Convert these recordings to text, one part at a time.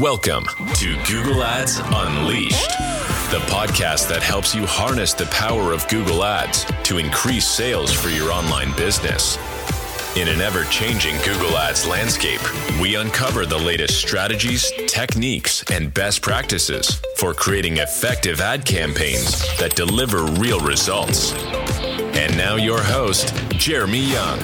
Welcome to Google Ads Unleashed, the podcast that helps you harness the power of Google Ads to increase sales for your online business. In an ever changing Google Ads landscape, we uncover the latest strategies, techniques, and best practices for creating effective ad campaigns that deliver real results. And now, your host, Jeremy Young.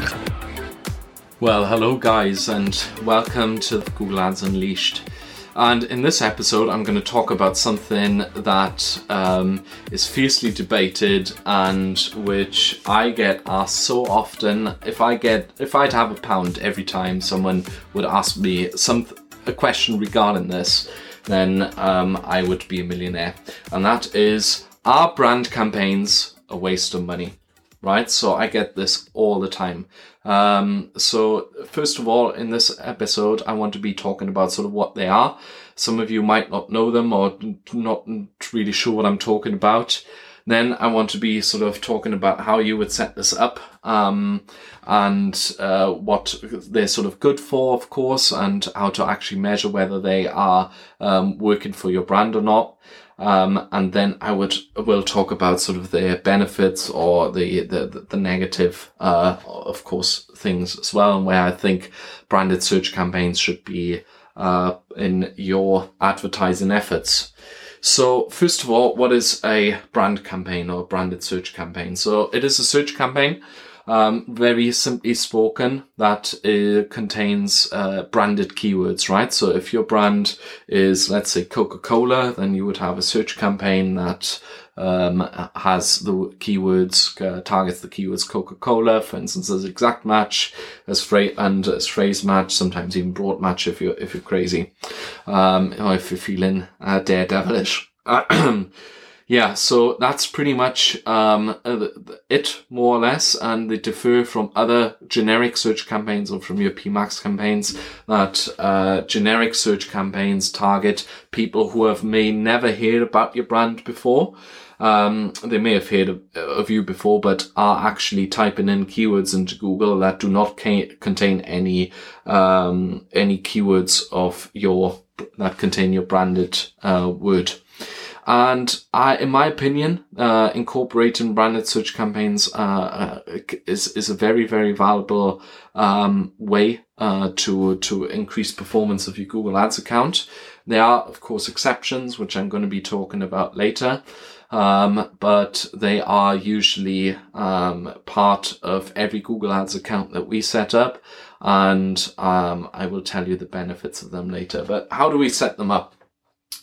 Well, hello, guys, and welcome to Google Ads Unleashed. And in this episode, I'm going to talk about something that um, is fiercely debated and which I get asked so often. If I get, if I'd have a pound every time someone would ask me some a question regarding this, then um, I would be a millionaire. And that is, are brand campaigns a waste of money? Right? So I get this all the time. Um, so first of all, in this episode, I want to be talking about sort of what they are. Some of you might not know them or not really sure what I'm talking about. Then I want to be sort of talking about how you would set this up, um, and uh, what they're sort of good for, of course, and how to actually measure whether they are um, working for your brand or not. Um, and then I would will talk about sort of the benefits or the the, the negative, uh, of course, things as well, and where I think branded search campaigns should be uh, in your advertising efforts. So first of all, what is a brand campaign or branded search campaign? So it is a search campaign um, very simply spoken, that uh, contains uh, branded keywords, right? So if your brand is, let's say, Coca-Cola, then you would have a search campaign that um, has the keywords, uh, targets the keywords Coca-Cola, for instance, as exact match, as phrase, and as phrase match, sometimes even broad match if you're, if you're crazy, um, or if you're feeling uh, daredevilish. Yeah, so that's pretty much um, uh, it, more or less, and they differ from other generic search campaigns or from your PMAX campaigns. That uh, generic search campaigns target people who have may never heard about your brand before. Um, they may have heard of, of, you before, but are actually typing in keywords into Google that do not ca- contain any um, any keywords of your that contain your branded uh, word. And I, in my opinion, uh, incorporating branded search campaigns uh, uh, is is a very very valuable um, way uh, to to increase performance of your Google Ads account. There are of course exceptions, which I'm going to be talking about later. Um, but they are usually um, part of every Google Ads account that we set up, and um, I will tell you the benefits of them later. But how do we set them up?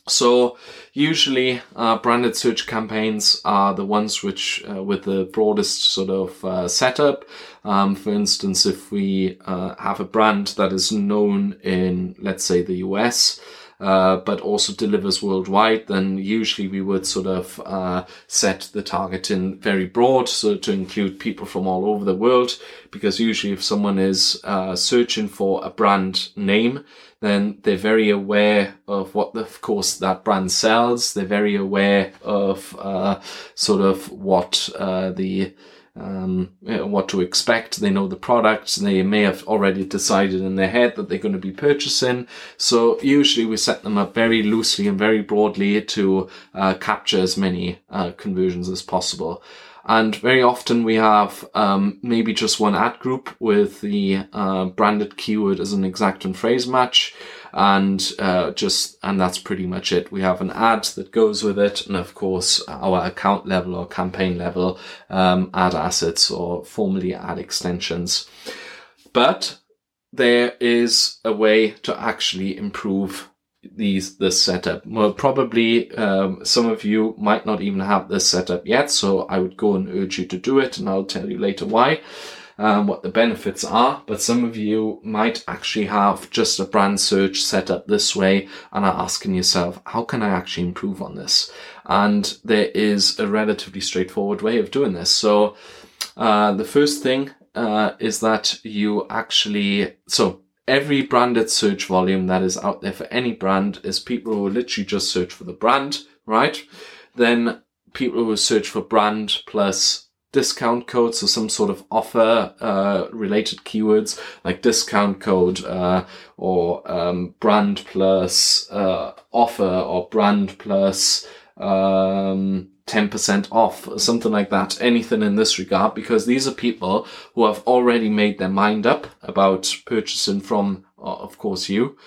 So usually uh, branded search campaigns are the ones which uh, with the broadest sort of uh, setup. Um, for instance, if we uh, have a brand that is known in, let's say, the US, uh, but also delivers worldwide, then usually we would sort of uh, set the target in very broad, so to include people from all over the world, because usually if someone is uh, searching for a brand name, then they're very aware of what, of course, that brand sells. They're very aware of uh, sort of what uh, the um, what to expect. They know the products. They may have already decided in their head that they're going to be purchasing. So usually we set them up very loosely and very broadly to uh, capture as many uh, conversions as possible. And very often we have um, maybe just one ad group with the uh, branded keyword as an exact and phrase match and uh, just and that's pretty much it. We have an ad that goes with it, and of course our account level or campaign level um, ad assets or formally ad extensions. But there is a way to actually improve these this setup. Well, probably um, some of you might not even have this setup yet, so I would go and urge you to do it, and I'll tell you later why um, what the benefits are, but some of you might actually have just a brand search set up this way and are asking yourself, how can I actually improve on this? And there is a relatively straightforward way of doing this. So, uh, the first thing, uh, is that you actually, so every branded search volume that is out there for any brand is people who literally just search for the brand, right? Then people who search for brand plus discount codes or some sort of offer uh, related keywords like discount code uh, or um, brand plus uh, offer or brand plus um, 10% off or something like that anything in this regard because these are people who have already made their mind up about purchasing from uh, of course you.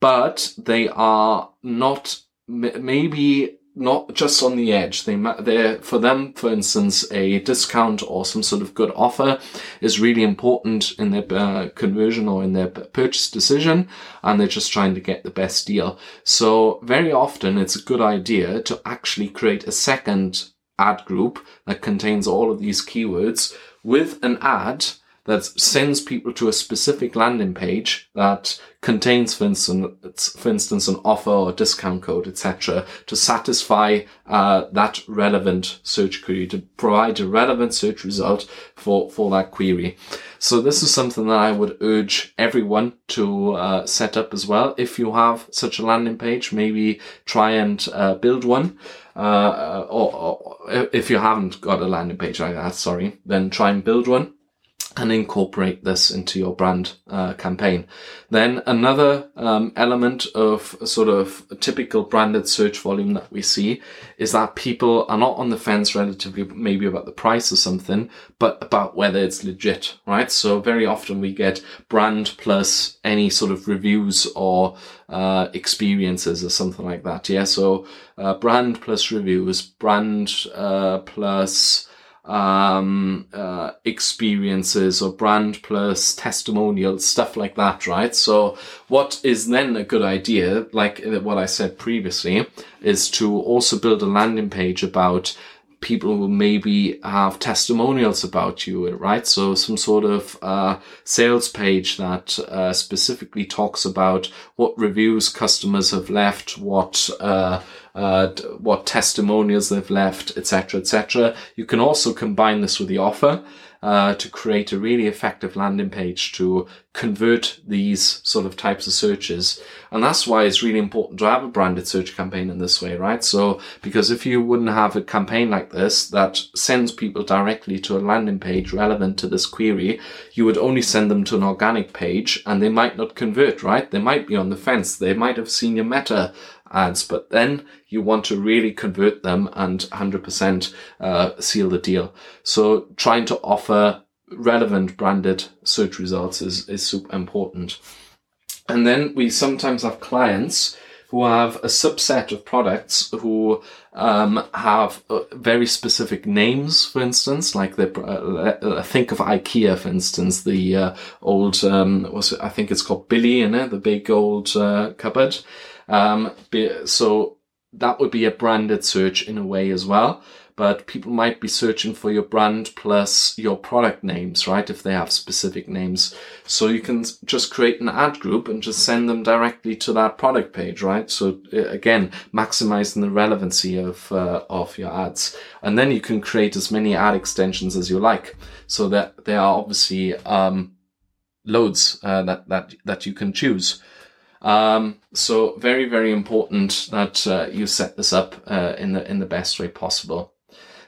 But they are not maybe not just on the edge. They, they for them, for instance, a discount or some sort of good offer is really important in their uh, conversion or in their purchase decision, and they're just trying to get the best deal. So very often, it's a good idea to actually create a second ad group that contains all of these keywords with an ad that sends people to a specific landing page that contains, for instance, for instance, an offer or discount code, etc., to satisfy uh, that relevant search query, to provide a relevant search result for for that query. So this is something that I would urge everyone to uh, set up as well. If you have such a landing page, maybe try and uh, build one. Uh, or, or if you haven't got a landing page like that, sorry, then try and build one and incorporate this into your brand uh, campaign. Then another um, element of sort of typical branded search volume that we see is that people are not on the fence relatively maybe about the price or something, but about whether it's legit, right? So very often we get brand plus any sort of reviews or uh, experiences or something like that. Yeah. So uh, brand plus reviews, brand uh, plus um, uh, experiences or brand plus testimonials, stuff like that, right? So what is then a good idea, like what I said previously, is to also build a landing page about people who maybe have testimonials about you, right? So some sort of uh, sales page that uh, specifically talks about what reviews customers have left, what uh, uh, what testimonials they've left, etc., etc. You can also combine this with the offer uh, to create a really effective landing page to convert these sort of types of searches. And that's why it's really important to have a branded search campaign in this way, right? So, because if you wouldn't have a campaign like this that sends people directly to a landing page relevant to this query, you would only send them to an organic page and they might not convert, right? They might be on the fence. They might have seen your meta ads, but then you want to really convert them and 100% uh, seal the deal. So trying to offer relevant branded search results is, is super important. And then we sometimes have clients who have a subset of products who um, have uh, very specific names, for instance, like the uh, uh, think of IKEA, for instance, the uh, old um, was I think it's called Billy in it, the big old uh, cupboard. Um, so that would be a branded search in a way as well. But people might be searching for your brand plus your product names, right? If they have specific names. So you can just create an ad group and just send them directly to that product page, right? So again, maximizing the relevancy of, uh, of your ads. And then you can create as many ad extensions as you like. So that there are obviously, um, loads, uh, that, that, that you can choose. Um, so very, very important that uh, you set this up uh, in the in the best way possible.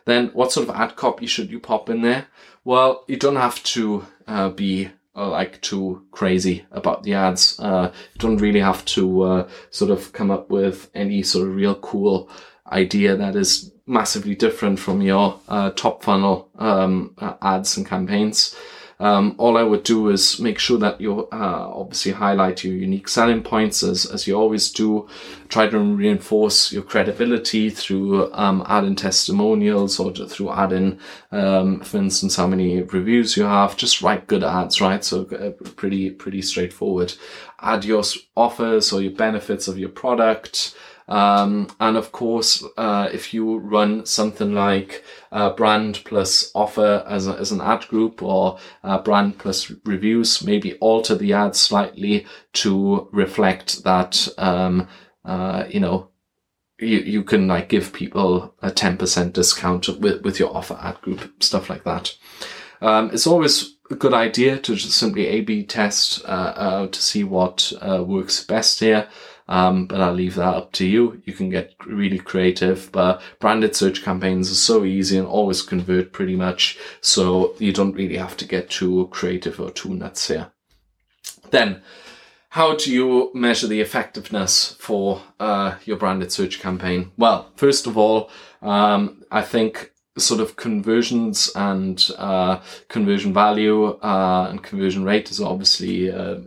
Then, what sort of ad copy should you pop in there? Well, you don't have to uh, be uh, like too crazy about the ads. Uh, you don't really have to uh, sort of come up with any sort of real cool idea that is massively different from your top funnel um, ads and campaigns. Um, all I would do is make sure that you uh, obviously highlight your unique selling points as, as you always do. Try to reinforce your credibility through um, adding testimonials or through adding, um, for instance, how many reviews you have. Just write good ads, right? So uh, pretty, pretty straightforward. Add your offers or your benefits of your product. Um, and of course, uh, if you run something like uh, brand plus offer as, a, as an ad group or uh, brand plus reviews, maybe alter the ad slightly to reflect that, um, uh, you know, you, you can like give people a 10% discount with, with your offer ad group, stuff like that. Um, it's always a good idea to just simply A/B test uh, uh, to see what uh, works best here. Um, but I'll leave that up to you. You can get really creative, but branded search campaigns are so easy and always convert pretty much. So you don't really have to get too creative or too nuts here. Then, how do you measure the effectiveness for uh, your branded search campaign? Well, first of all, um, I think sort of conversions and uh, conversion value uh, and conversion rate is obviously uh,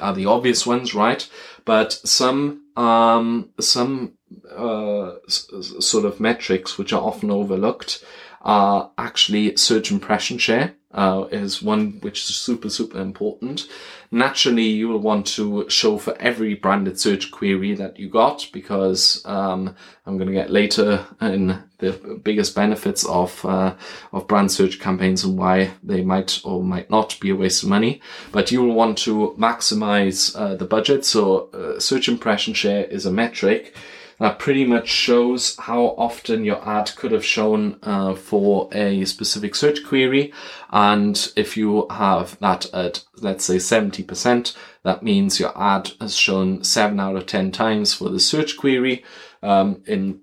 are the obvious ones, right? But some um, some uh, s- sort of metrics which are often overlooked actually search impression share uh, is one which is super super important naturally you will want to show for every branded search query that you got because um, I'm going to get later in the biggest benefits of uh, of brand search campaigns and why they might or might not be a waste of money. But you will want to maximize uh, the budget. So uh, search impression share is a metric that pretty much shows how often your ad could have shown uh, for a specific search query. And if you have that at, let's say, 70%, that means your ad has shown 7 out of 10 times for the search query um, in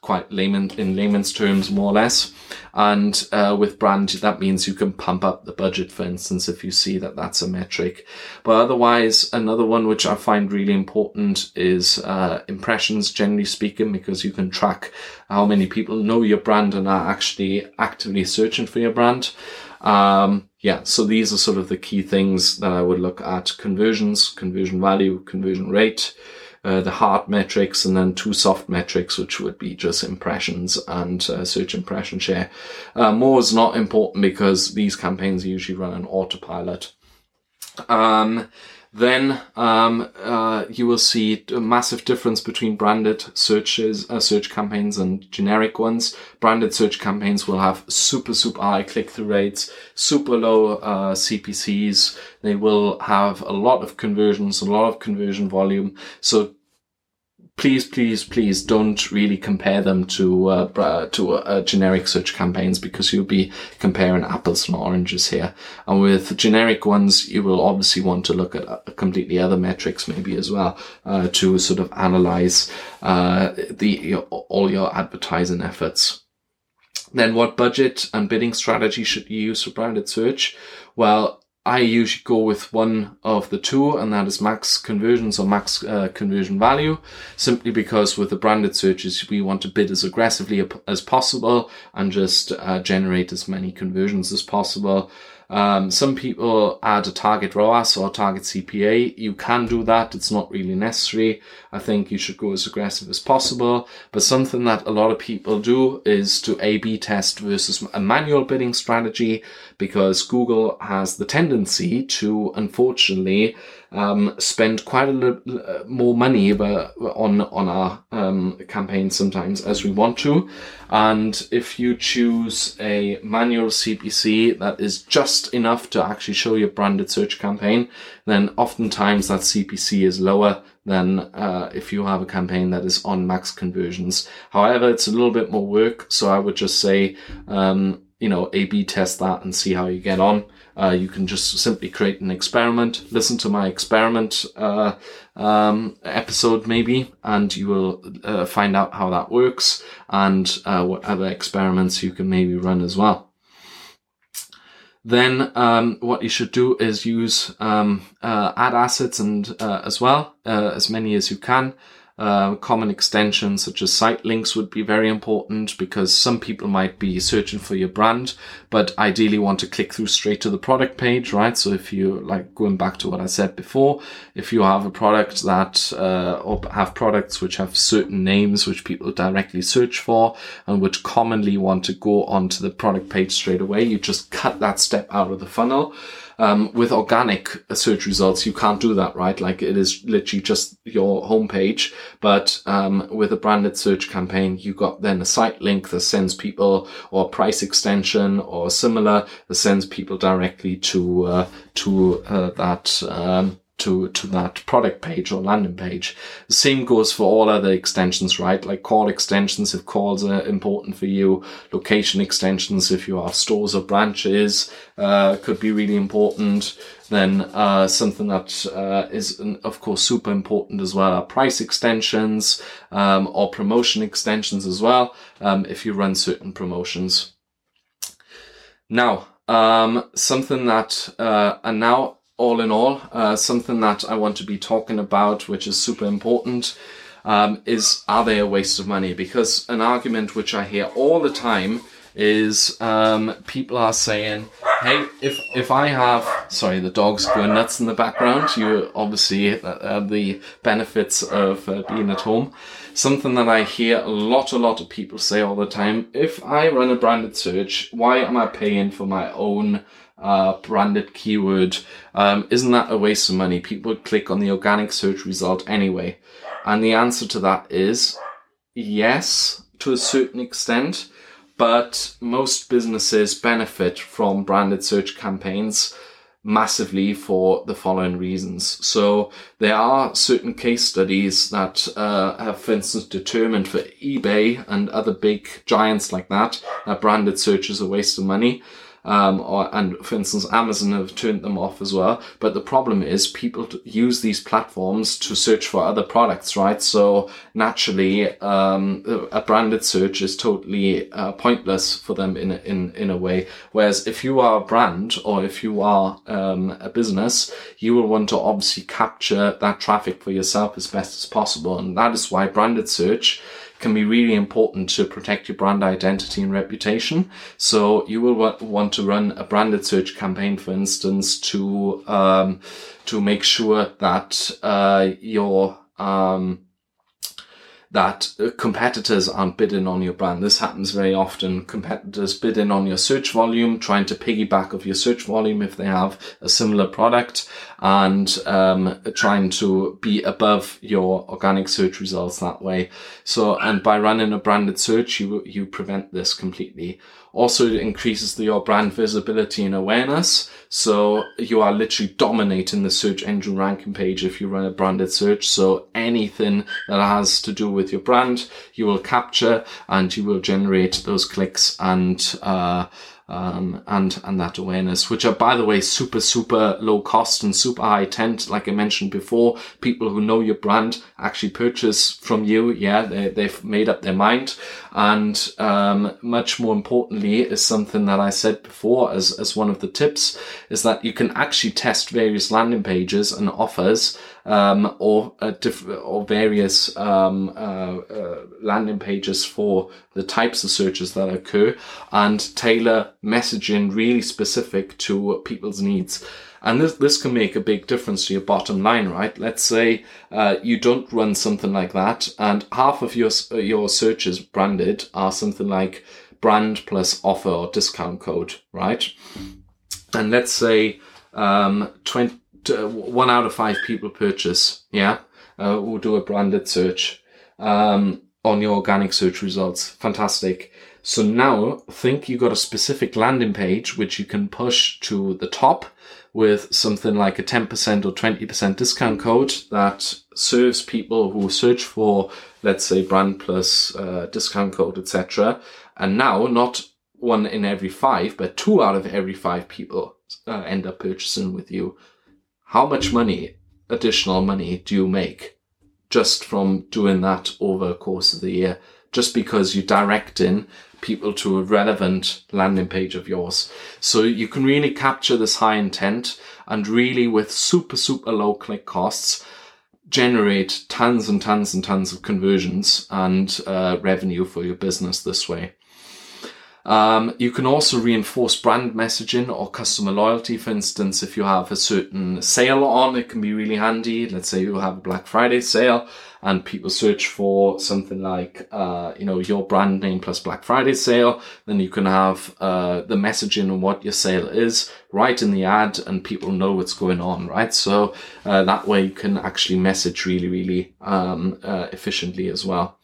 quite layman in layman's terms, more or less. And uh, with brand, that means you can pump up the budget, for instance, if you see that that's a metric. But otherwise, another one which I find really important is uh, impressions, generally speaking, because you can track how many people know your brand and are actually actively searching for your brand. Um, yeah, so these are sort of the key things that I would look at conversions, conversion value, conversion rate uh, the hard metrics and then two soft metrics, which would be just impressions and uh, search impression share. Uh, more is not important because these campaigns usually run on autopilot. Um, then um, uh, you will see a massive difference between branded searches, uh, search campaigns and generic ones. Branded search campaigns will have super, super high click-through rates, super low uh, CPCs. They will have a lot of conversions, a lot of conversion volume. So please, please, please don't really compare them to uh, to uh, generic search campaigns because you'll be comparing apples and oranges here. And with generic ones, you will obviously want to look at uh, completely other metrics maybe as well uh, to sort of analyze uh, the your, all your advertising efforts. Then, what budget and bidding strategy should you use for branded search? Well, I usually go with one of the two, and that is max conversions or max uh, conversion value, simply because with the branded searches, we want to bid as aggressively as possible and just uh, generate as many conversions as possible. Um, some people add a target ROAS or target CPA. You can do that. It's not really necessary. I think you should go as aggressive as possible. But something that a lot of people do is to A-B test versus a manual bidding strategy because Google has the tendency to, unfortunately, um, spend quite a little uh, more money on on our um, campaigns sometimes as we want to. And if you choose a manual CPC that is just enough to actually show your branded search campaign, then oftentimes that CPC is lower than uh, if you have a campaign that is on max conversions. However, it's a little bit more work, so I would just say, um, you know, A/B test that and see how you get on. Uh, you can just simply create an experiment, listen to my experiment uh, um, episode maybe, and you will uh, find out how that works and uh, what other experiments you can maybe run as well. Then um, what you should do is use um, uh, ad assets and uh, as well as many as you can. Uh, common extensions such as site links would be very important because some people might be searching for your brand, but ideally want to click through straight to the product page, right? So if you like going back to what I said before, if you have a product that, uh, or have products which have certain names which people directly search for and would commonly want to go onto the product page straight away, you just cut that step out of the funnel. Um, with organic search results, you can't do that, right? Like it is literally just your homepage. But um, with a branded search campaign, you got then a site link that sends people or price extension or similar that sends people directly to uh, to uh, that. Um, to to that product page or landing page. The same goes for all other extensions, right? Like call extensions if calls are important for you, location extensions if you have stores or branches uh, could be really important. Then uh, something that uh, is of course super important as well are price extensions um, or promotion extensions as well um, if you run certain promotions. Now, um, something that, uh, and now all in all, uh, something that I want to be talking about, which is super important, um, is are they a waste of money? Because an argument which I hear all the time is um, people are saying, "Hey, if if I have sorry, the dog's going nuts in the background. You obviously uh, the benefits of uh, being at home." Something that I hear a lot, a lot of people say all the time: If I run a branded search, why am I paying for my own? Uh, branded keyword. Um, isn't that a waste of money? People click on the organic search result anyway. And the answer to that is yes, to a certain extent, but most businesses benefit from branded search campaigns massively for the following reasons. So there are certain case studies that uh, have, for instance, determined for eBay and other big giants like that that branded search is a waste of money um, or, and for instance, Amazon have turned them off as well. But the problem is people use these platforms to search for other products, right? So naturally, um, a branded search is totally uh, pointless for them in in in a way. Whereas if you are a brand or if you are um, a business, you will want to obviously capture that traffic for yourself as best as possible, and that is why branded search can be really important to protect your brand identity and reputation. So you will want to run a branded search campaign, for instance, to um, to make sure that uh, your um, that competitors aren't bidding on your brand. This happens very often. Competitors bidding on your search volume, trying to piggyback of your search volume if they have a similar product and um, trying to be above your organic search results that way. So, and by running a branded search, you, you prevent this completely. Also, it increases the, your brand visibility and awareness. So you are literally dominating the search engine ranking page if you run a branded search. So anything that has to do with your brand, you will capture and you will generate those clicks and, uh, um, and and that awareness, which are by the way super super low cost and super high intent. Like I mentioned before, people who know your brand actually purchase from you. Yeah, they, they've made up their mind, and um, much more importantly is something that I said before as as one of the tips is that you can actually test various landing pages and offers um, or uh, diff- or various um, uh, uh, landing pages for the types of searches that occur and tailor messaging really specific to people's needs. And this, this can make a big difference to your bottom line, right? Let's say uh, you don't run something like that, and half of your your searches branded are something like brand plus offer or discount code, right? And let's say um, 20, uh, one out of five people purchase, yeah, uh, will do a branded search um, on your organic search results. Fantastic. So now think you got a specific landing page which you can push to the top with something like a 10% or 20% discount code that serves people who search for, let's say, brand plus uh, discount code, etc. And now not one in every five, but two out of every five people uh, end up purchasing with you how much money, additional money, do you make just from doing that over course of the year? Just because you direct in people to a relevant landing page of yours. So you can really capture this high intent and really with super, super low click costs, generate tons and tons and tons of conversions and uh, revenue for your business this way. Um, you can also reinforce brand messaging or customer loyalty. For instance, if you have a certain sale on, it can be really handy. Let's say you have a Black Friday sale and people search for something like, uh, you know, your brand name plus Black Friday sale. Then you can have, uh, the messaging on what your sale is right in the ad and people know what's going on, right? So, uh, that way you can actually message really, really, um, uh, efficiently as well.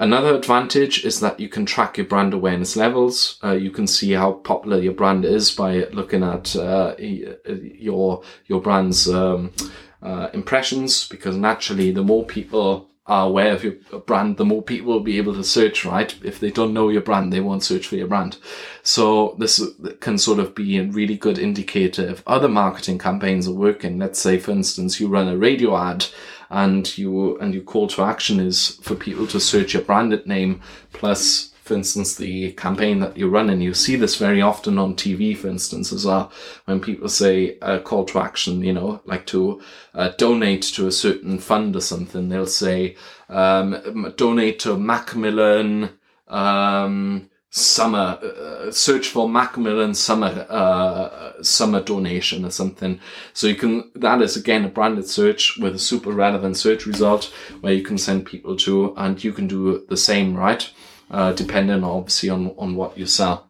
Another advantage is that you can track your brand awareness levels. Uh, you can see how popular your brand is by looking at uh, your your brand's um, uh, impressions because naturally the more people are aware of your brand, the more people will be able to search, right? If they don't know your brand, they won't search for your brand. So this can sort of be a really good indicator if other marketing campaigns are working. Let's say, for instance, you run a radio ad and you, and your call to action is for people to search your branded name plus for instance, the campaign that you run, and you see this very often on TV, for instance, as well, when people say a call to action, you know, like to uh, donate to a certain fund or something, they'll say, um, donate to Macmillan, um, summer, uh, search for Macmillan summer, uh, summer donation or something. So you can, that is again a branded search with a super relevant search result where you can send people to, and you can do the same, right? uh, depending obviously on, on what you sell.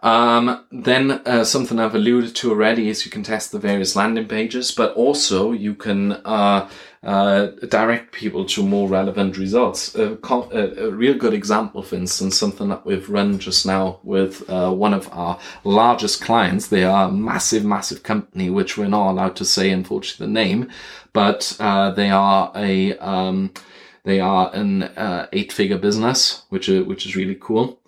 Um, then uh, something I've alluded to already is you can test the various landing pages, but also you can uh, uh, direct people to more relevant results. A, a, real good example, for instance, something that we've run just now with uh, one of our largest clients. They are a massive, massive company, which we're not allowed to say, unfortunately, the name, but uh, they are a um, they are an uh, eight-figure business, which is, which is really cool.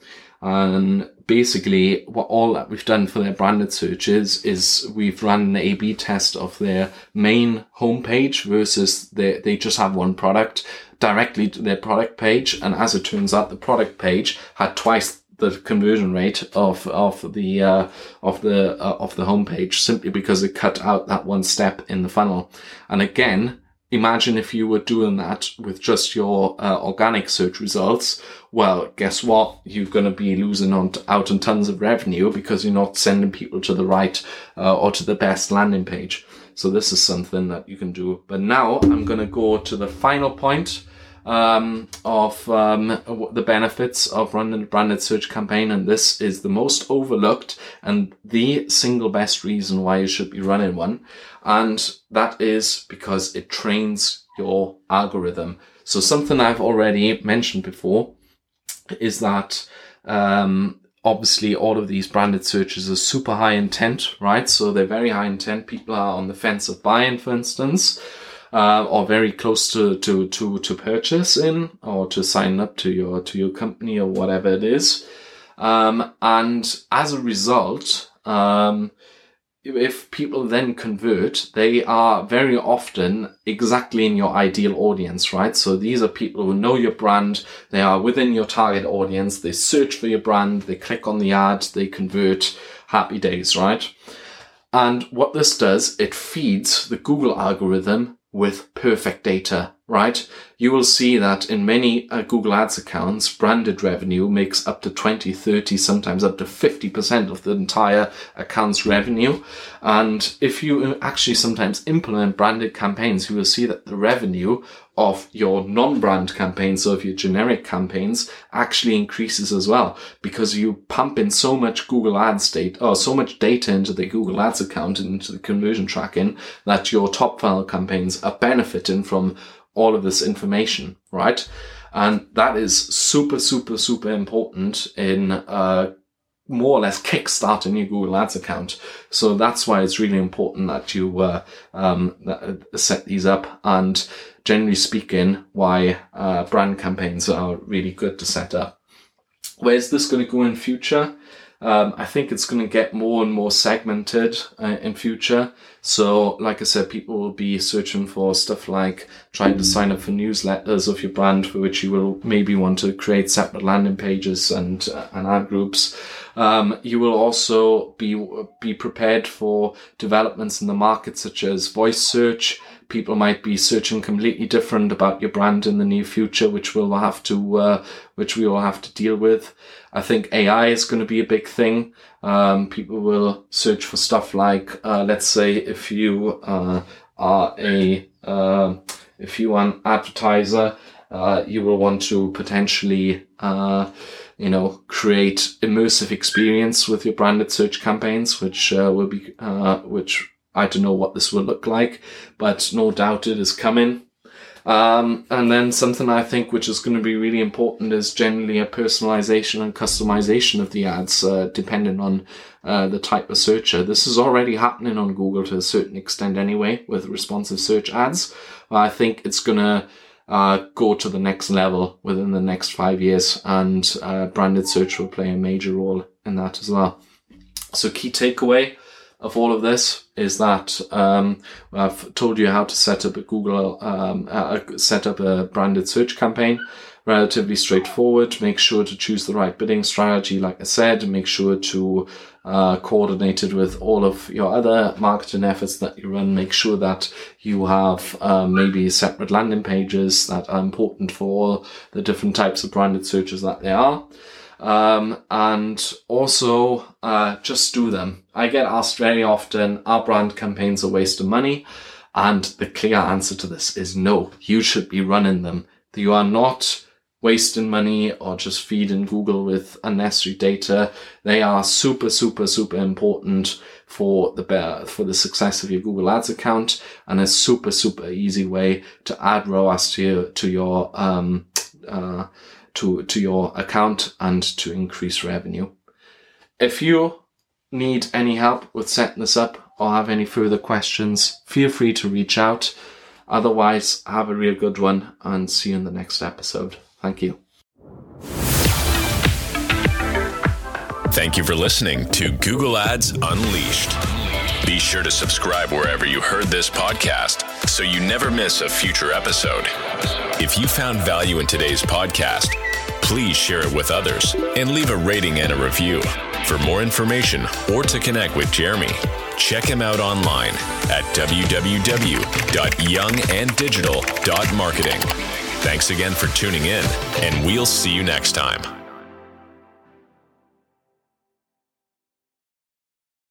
And basically, what all that we've done for their branded searches is we've run an A/B test of their main homepage versus their, they just have one product directly to their product page. And as it turns out, the product page had twice the conversion rate of of the uh, of the uh, of the homepage simply because it cut out that one step in the funnel. And again, imagine if you were doing that with just your uh, organic search results. Well, guess what? You're going to be losing on out on tons of revenue because you're not sending people to the right uh, or to the best landing page. So this is something that you can do. But now I'm going to go to the final point um, of um, the benefits of running a branded search campaign, and this is the most overlooked and the single best reason why you should be running one. And that is because it trains your algorithm. So something I've already mentioned before is that, um, obviously all of these branded searches are super high intent, right? So they're very high intent. People are on the fence of buying, for instance. Uh, or very close to, to, to, to purchase in or to sign up to your, to your company or whatever it is. Um, and as a result, um, if people then convert, they are very often exactly in your ideal audience, right? So these are people who know your brand. They are within your target audience. They search for your brand. They click on the ad. They convert. Happy days, right? And what this does, it feeds the Google algorithm with perfect data, right? You will see that in many uh, Google Ads accounts, branded revenue makes up to 20, 30, sometimes up to 50% of the entire account's revenue. And if you actually sometimes implement branded campaigns, you will see that the revenue of your non-brand campaigns, so of your generic campaigns, actually increases as well because you pump in so much Google Ads data or so much data into the Google Ads account and into the conversion tracking that your top funnel campaigns are benefiting from all of this information, right? And that is super, super, super important in uh, more or less kickstarting your Google Ads account. So that's why it's really important that you uh, um, set these up. And generally speaking, why uh, brand campaigns are really good to set up. Where's this going to go in future? Um, I think it's going to get more and more segmented uh, in future. So, like I said, people will be searching for stuff like trying to sign up for newsletters of your brand, for which you will maybe want to create separate landing pages and uh, and ad groups. Um, you will also be be prepared for developments in the market, such as voice search. People might be searching completely different about your brand in the near future, which we'll have to uh, which we will have to deal with. I think AI is going to be a big thing. Um, people will search for stuff like, uh, let's say, if you uh, are a uh, if you are an advertiser, uh, you will want to potentially, uh, you know, create immersive experience with your branded search campaigns, which uh, will be, which I don't know what this will look like, but no doubt it is coming. Um, and then something I think which is going to be really important is generally a personalization and customization of the ads, uh, depending on uh, the type of searcher. This is already happening on Google to a certain extent anyway with responsive search ads. I think it's going to uh, go to the next level within the next five years, and uh, branded search will play a major role in that as well. So, key takeaway of all of this is that um, I've told you how to set up a Google, um, uh, set up a branded search campaign. Relatively straightforward. Make sure to choose the right bidding strategy, like I said. Make sure to uh, coordinate it with all of your other marketing efforts that you run. Make sure that you have uh, maybe separate landing pages that are important for all the different types of branded searches that there are. Um, and also uh, just do them. I get asked very often, are brand campaigns a waste of money? And the clear answer to this is no. You should be running them. You are not wasting money or just feeding Google with unnecessary data. They are super, super, super important for the for the success of your Google Ads account and a super, super easy way to add ROAS to your, to your, um, uh, to, to your account and to increase revenue. If you need any help with setting this up or have any further questions, feel free to reach out. Otherwise, have a real good one and see you in the next episode. Thank you. Thank you for listening to Google Ads Unleashed. Be sure to subscribe wherever you heard this podcast so you never miss a future episode. If you found value in today's podcast, please share it with others and leave a rating and a review. For more information or to connect with Jeremy, check him out online at www.younganddigital.marketing. Thanks again for tuning in, and we'll see you next time.